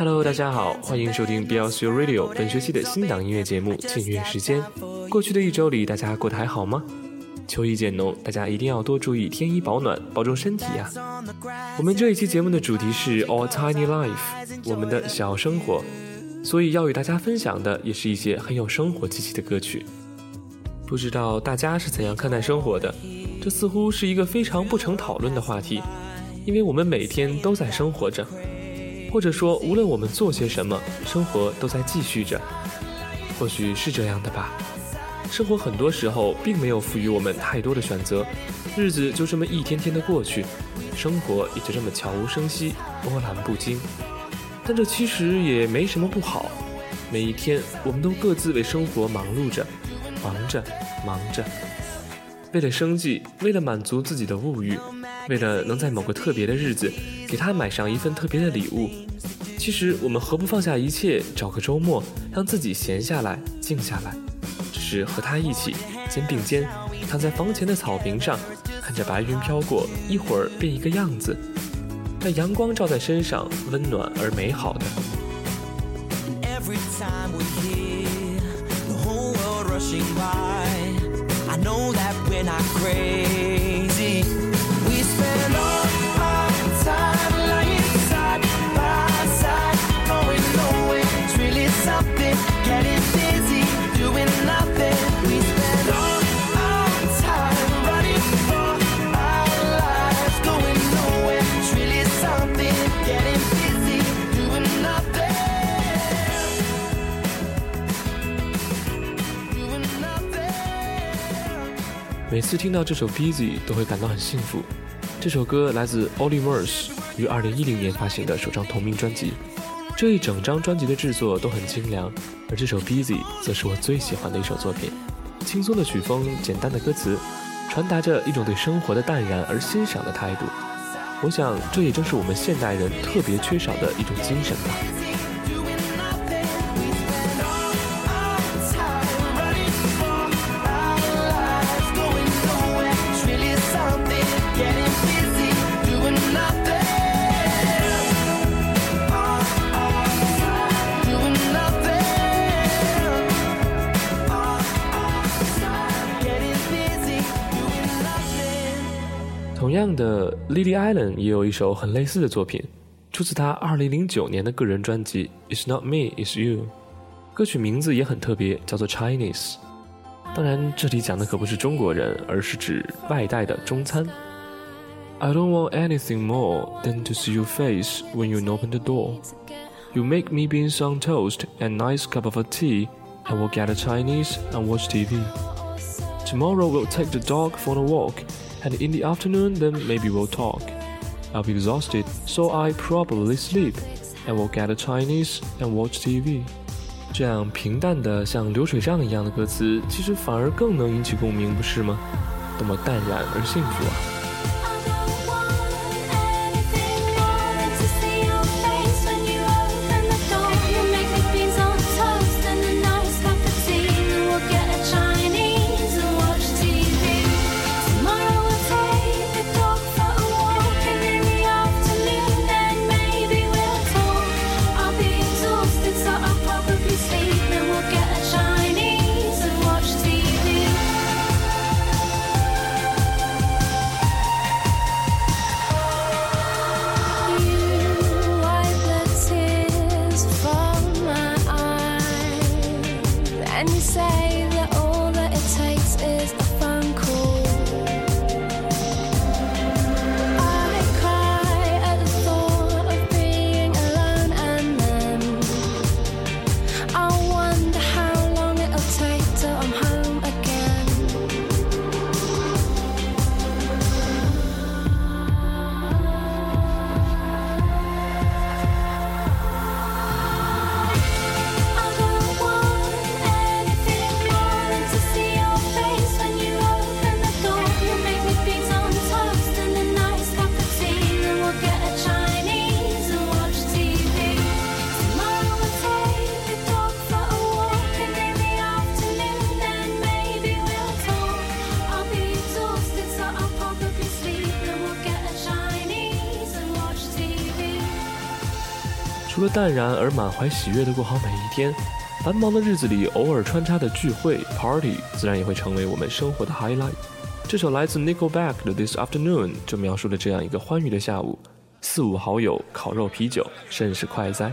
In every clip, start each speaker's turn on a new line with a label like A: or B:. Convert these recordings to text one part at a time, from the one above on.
A: Hello，大家好，欢迎收听 B L C Radio 本学期的新档音乐节目《静乐时间》。过去的一周里，大家过得还好吗？秋意渐浓，大家一定要多注意添衣保暖，保重身体呀。我们这一期节目的主题是 All Tiny Life，我们的小生活，所以要与大家分享的也是一些很有生活气息的歌曲。不知道大家是怎样看待生活的？这似乎是一个非常不成讨论的话题，因为我们每天都在生活着。或者说，无论我们做些什么，生活都在继续着。或许是这样的吧，生活很多时候并没有赋予我们太多的选择，日子就这么一天天的过去，生活也就这么悄无声息、波澜不惊。但这其实也没什么不好。每一天，我们都各自为生活忙碌着，忙着，忙着，为了生计，为了满足自己的物欲，为了能在某个特别的日子给他买上一份特别的礼物。其实，我们何不放下一切，找个周末，让自己闲下来、静下来，只是和他一起，肩并肩，躺在房前的草坪上，看着白云飘过，一会儿变一个样子。那阳光照在身上，温暖而美好的。每次听到这首《Busy》，都会感到很幸福。这首歌来自 Oliver's 于二零一零年发行的首张同名专辑。这一整张专辑的制作都很清凉，而这首《Busy》则是我最喜欢的一首作品。轻松的曲风，简单的歌词，传达着一种对生活的淡然而欣赏的态度。我想，这也正是我们现代人特别缺少的一种精神吧。同样的，Lily Allen 也有一首很类似的作品，出自她2009年的个人专辑《It's Not Me, It's You》，歌曲名字也很特别，叫做《Chinese》。当然，这里讲的可不是中国人，而是指外带的中餐。I don't want anything more than to see your face when you open the door. You make me beans on toast and nice cup of tea, and we'll get a Chinese and watch TV. Tomorrow we'll take the dog for a walk and in the afternoon then maybe we'll talk. I'll be exhausted, so I probably sleep, and we'll get a Chinese and watch TV. 这样平淡的像流水账一样的歌词，其实反而更能引起共鸣，不是吗？多么淡然而幸福啊！除了淡然而满怀喜悦的过好每一天，繁忙的日子里偶尔穿插的聚会、party，自然也会成为我们生活的 high light。这首来自 Nickelback 的《This Afternoon》就描述了这样一个欢愉的下午：四五好友，烤肉啤酒，甚是快哉。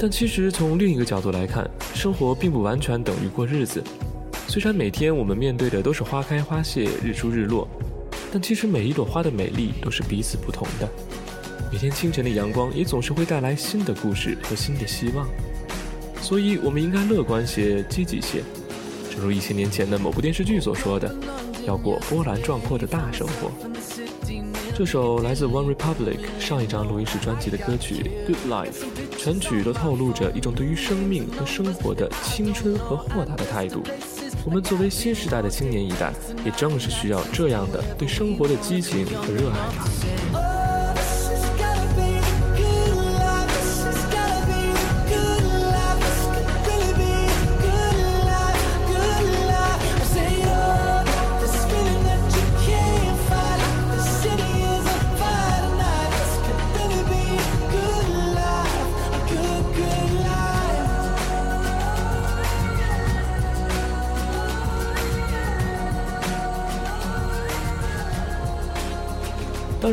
A: 但其实，从另一个角度来看，生活并不完全等于过日子。虽然每天我们面对的都是花开花谢、日出日落，但其实每一朵花的美丽都是彼此不同的。每天清晨的阳光也总是会带来新的故事和新的希望，所以我们应该乐观些、积极些。正如一千年前的某部电视剧所说的：“要过波澜壮阔的大生活。”这首来自 OneRepublic 上一张录音室专辑的歌曲《Good Life》，全曲都透露着一种对于生命和生活的青春和豁达的态度。我们作为新时代的青年一代，也正是需要这样的对生活的激情和热爱吧。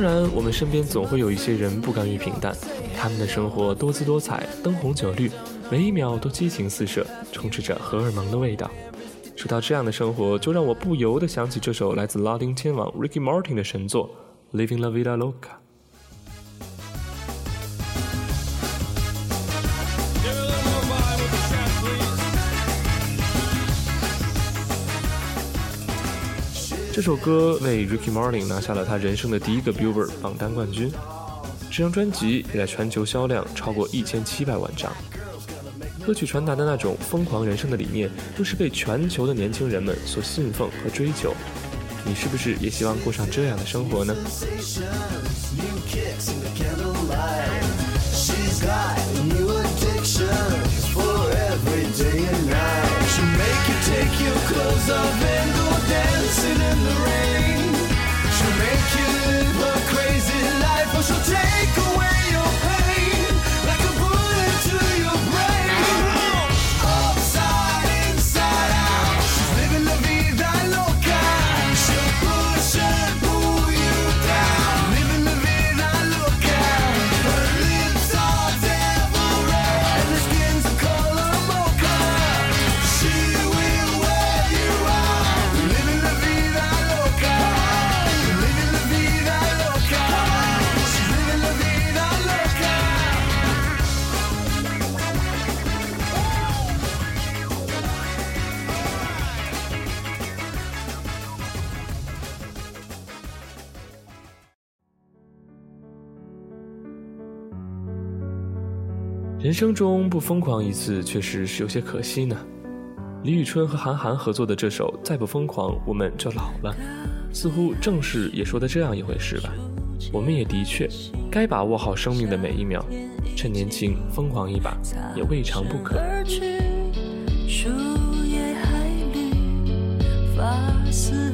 A: 当然，我们身边总会有一些人不甘于平淡，他们的生活多姿多彩、灯红酒绿，每一秒都激情四射，充斥着荷尔蒙的味道。说到这样的生活，就让我不由得想起这首来自拉丁天王 Ricky Martin 的神作《Living La Vida Loca》。这首歌为 Ricky Martin 拿下了他人生的第一个 Billboard 榜单冠军。这张专辑也在全球销量超过一千七百万张。歌曲传达的那种疯狂人生的理念，更是被全球的年轻人们所信奉和追求。你是不是也希望过上这样的生活呢？人生中不疯狂一次，确实是有些可惜呢。李宇春和韩寒合作的这首《再不疯狂我们就老了》，似乎正是也说的这样一回事吧。我们也的确该把握好生命的每一秒，趁年轻疯狂一把，也未尝不可。树叶发丝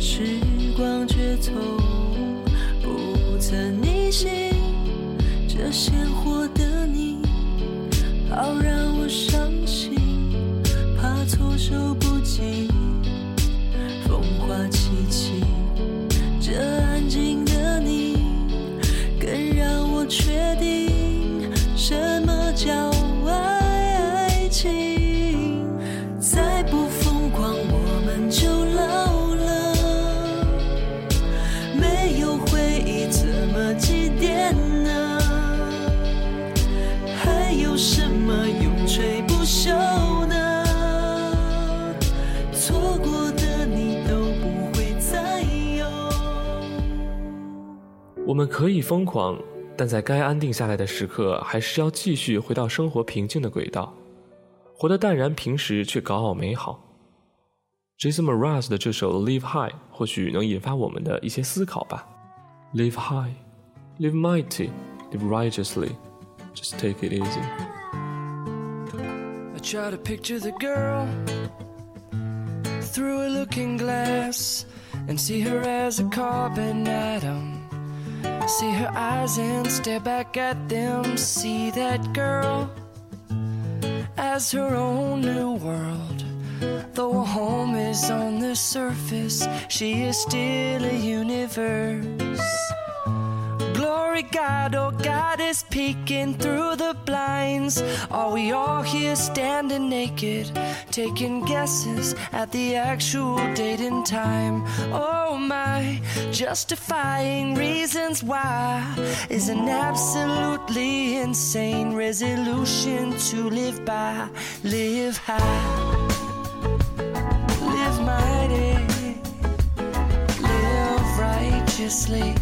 A: 时光却从不曾逆行。这鲜活的你，好让我伤心，怕措手不及。我们可以疯狂，但在该安定下来的时刻，还是要继续回到生活平静的轨道，活得淡然平时，却搞好美好。Jazmarras 的这首《Live High》或许能引发我们的一些思考吧。Live high, live mighty, live righteously, just take it easy.
B: I picture girl looking try to the through atom. her carbon see glass a and as a see her eyes and stare back at them. See that girl as her own new world. Though home is on the surface, she is still a universe. Oh God, oh god is peeking through the blinds. Are we all here standing naked, taking guesses at the actual date and time? Oh my, justifying reasons why is an absolutely insane resolution to live by. Live high, live mighty, live righteously.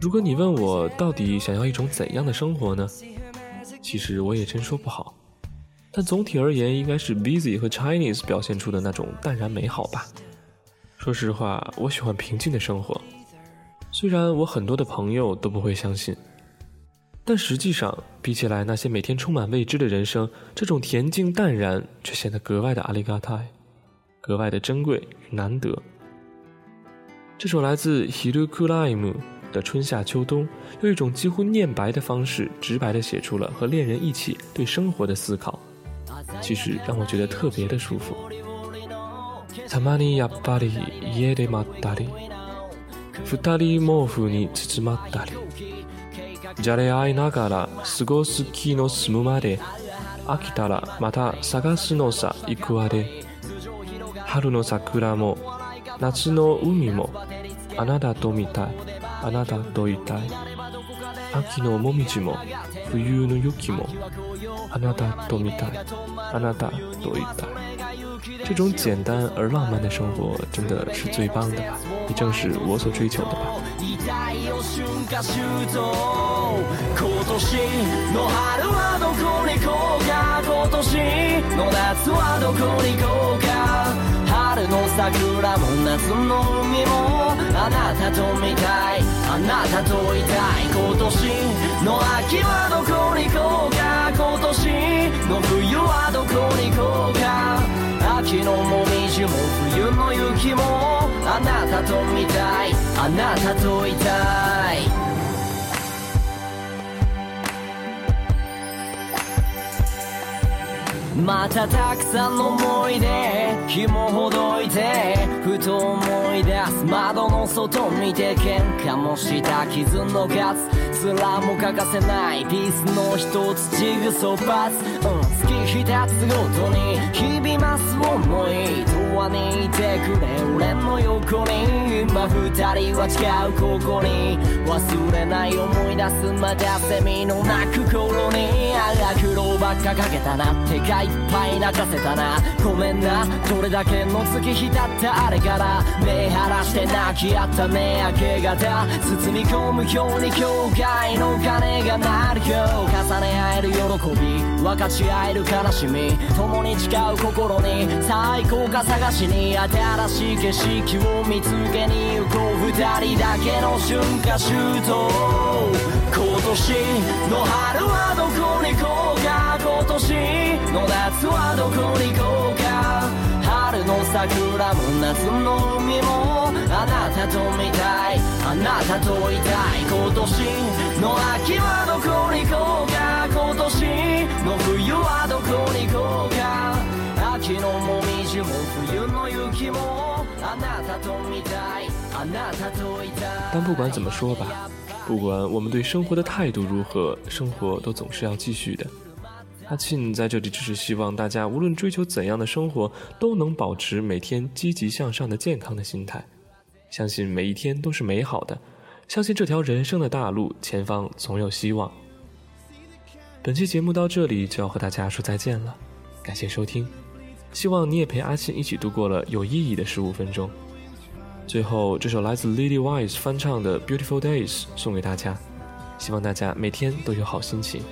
A: 如果你问我到底想要一种怎样的生活呢？其实我也真说不好，但总体而言，应该是 Busy 和 Chinese 表现出的那种淡然美好吧。说实话，我喜欢平静的生活，虽然我很多的朋友都不会相信，但实际上比起来那些每天充满未知的人生，这种恬静淡然却显得格外的阿力嘎泰，格外的珍贵难得。这首来自 Hirukulaim 的《春夏秋冬》，用一种几乎念白的方式，直白地写出了和恋人一起对生活的思考，其实让我觉得特别的舒服。たまにやっぱり家でまったり、二人毛布に包まったり、じゃれ合いながら過ごす季のむまで飽きたらまた探すのさ行くわで。春の桜も、夏の海も。あなたとみたい、あなたといたい。秋のモミジも、冬の雪も、あなたとみたい、あなたといたい。这种简单而浪漫的生活，真的是最棒的吧？也正是我所追求的吧。
C: 春の桜も夏の海もあなたと見たいあなたといたい今年の秋はどこに行こうか今年の冬はどこに行こうか秋のもみじも冬の雪もあなたと見たいあなたといたいまたたくさんの思い出紐ほどいてふと思い出す窓の外見て喧嘩もした傷の数つすらも欠かせないピースの一つジグソーパス、うん、月日たつごとに響ます思い永遠にいてくれ俺の横に今二人は違うここに忘れない思い出すまたセミの鳴く頃にあがくろばっかかけたな手がいっぱい泣かせたなごめんなどれだけの月日だったあれから目晴らして泣き合った目明け方包み込むように境界の鐘が鳴るよ重ね合える喜び分かち合える悲しみ共に誓う心に最高か探しに新しい景色を見つけに行こう二人だけの瞬間シュート今年の春はどこに行こうか今年の夏はどこに行こうか春の桜も夏の海もあなたと見たいあなたといたい今年の秋はどこに行こうか今年の冬はどこに行こうか秋のもみじも冬の雪もあなたと見たいあなたといたい
A: 但不管怎么说吧不管我们对生活的态度如何，生活都总是要继续的。阿庆在这里只是希望大家，无论追求怎样的生活，都能保持每天积极向上的健康的心态。相信每一天都是美好的，相信这条人生的大陆前方总有希望。本期节目到这里就要和大家说再见了，感谢收听，希望你也陪阿庆一起度过了有意义的十五分钟。最后，这首来自 Lily w i s e 翻唱的《Beautiful Days》送给大家，希望大家每天都有好心情，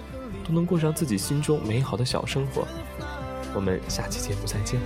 A: 都能过上自己心中美好的小生活。我们下期节目再见。